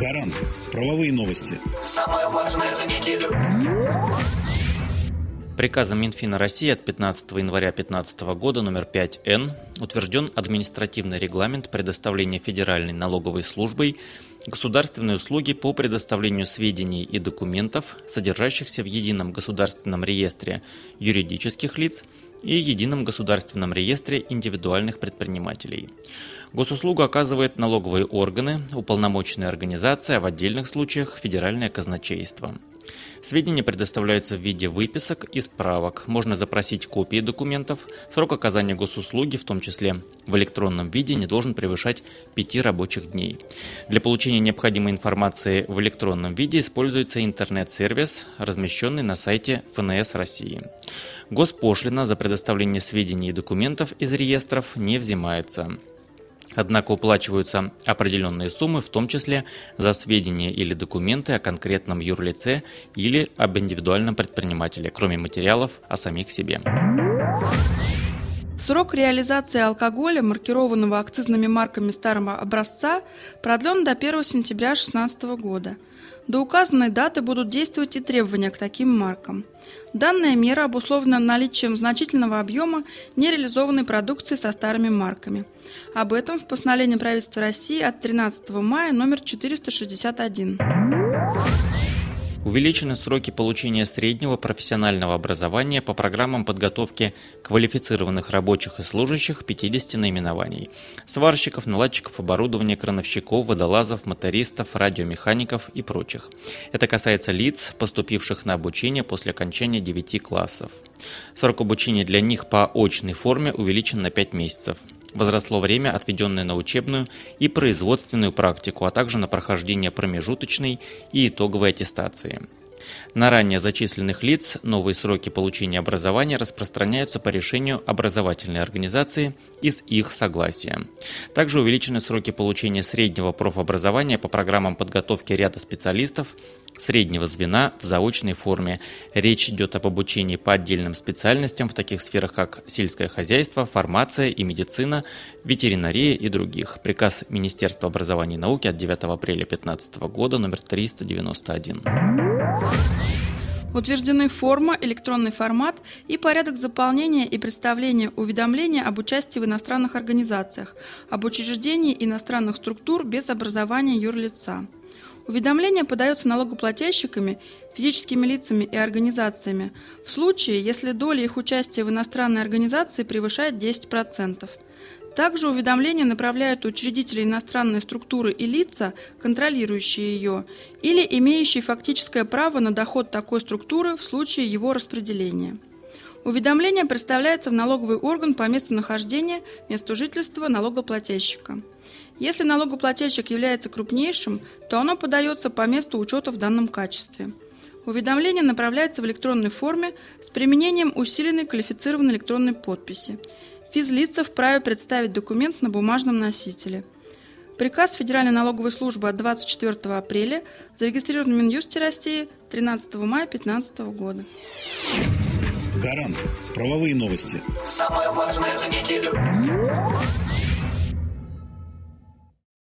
Гарант. Правовые новости. Самое важное за неделю. Приказом Минфина России от 15 января 2015 года номер 5Н утвержден административный регламент предоставления Федеральной налоговой службой государственной услуги по предоставлению сведений и документов, содержащихся в Едином государственном реестре юридических лиц и Едином государственном реестре индивидуальных предпринимателей. Госуслугу оказывают налоговые органы, уполномоченные организации, а в отдельных случаях Федеральное казначейство. Сведения предоставляются в виде выписок и справок. Можно запросить копии документов. Срок оказания госуслуги, в том числе в электронном виде, не должен превышать 5 рабочих дней. Для получения необходимой информации в электронном виде используется интернет-сервис, размещенный на сайте ФНС России. Госпошлина за предоставление сведений и документов из реестров не взимается. Однако уплачиваются определенные суммы, в том числе за сведения или документы о конкретном юрлице или об индивидуальном предпринимателе, кроме материалов о самих себе. Срок реализации алкоголя, маркированного акцизными марками старого образца, продлен до 1 сентября 2016 года – до указанной даты будут действовать и требования к таким маркам. Данная мера обусловлена наличием значительного объема нереализованной продукции со старыми марками. Об этом в постановлении правительства России от 13 мая номер 461. Увеличены сроки получения среднего профессионального образования по программам подготовки квалифицированных рабочих и служащих 50 наименований. Сварщиков, наладчиков оборудования, крановщиков, водолазов, мотористов, радиомехаников и прочих. Это касается лиц, поступивших на обучение после окончания 9 классов. Срок обучения для них по очной форме увеличен на 5 месяцев. Возросло время, отведенное на учебную и производственную практику, а также на прохождение промежуточной и итоговой аттестации. На ранее зачисленных лиц новые сроки получения образования распространяются по решению образовательной организации и с их согласия. Также увеличены сроки получения среднего профобразования по программам подготовки ряда специалистов среднего звена в заочной форме. Речь идет об обучении по отдельным специальностям в таких сферах, как сельское хозяйство, фармация и медицина, ветеринария и других. Приказ Министерства образования и науки от 9 апреля 2015 года номер 391. Утверждены форма, электронный формат и порядок заполнения и представления уведомления об участии в иностранных организациях, об учреждении иностранных структур без образования юрлица. Уведомление подается налогоплательщиками, физическими лицами и организациями в случае, если доля их участия в иностранной организации превышает 10%. Также уведомления направляют учредители иностранной структуры и лица, контролирующие ее, или имеющие фактическое право на доход такой структуры в случае его распределения. Уведомление представляется в налоговый орган по месту нахождения, месту жительства налогоплательщика. Если налогоплательщик является крупнейшим, то оно подается по месту учета в данном качестве. Уведомление направляется в электронной форме с применением усиленной квалифицированной электронной подписи. Физлица вправе представить документ на бумажном носителе. Приказ Федеральной налоговой службы от 24 апреля зарегистрирован в Минюсте России 13 мая 2015 года. Гарант. Правовые новости. Самое важное за неделю.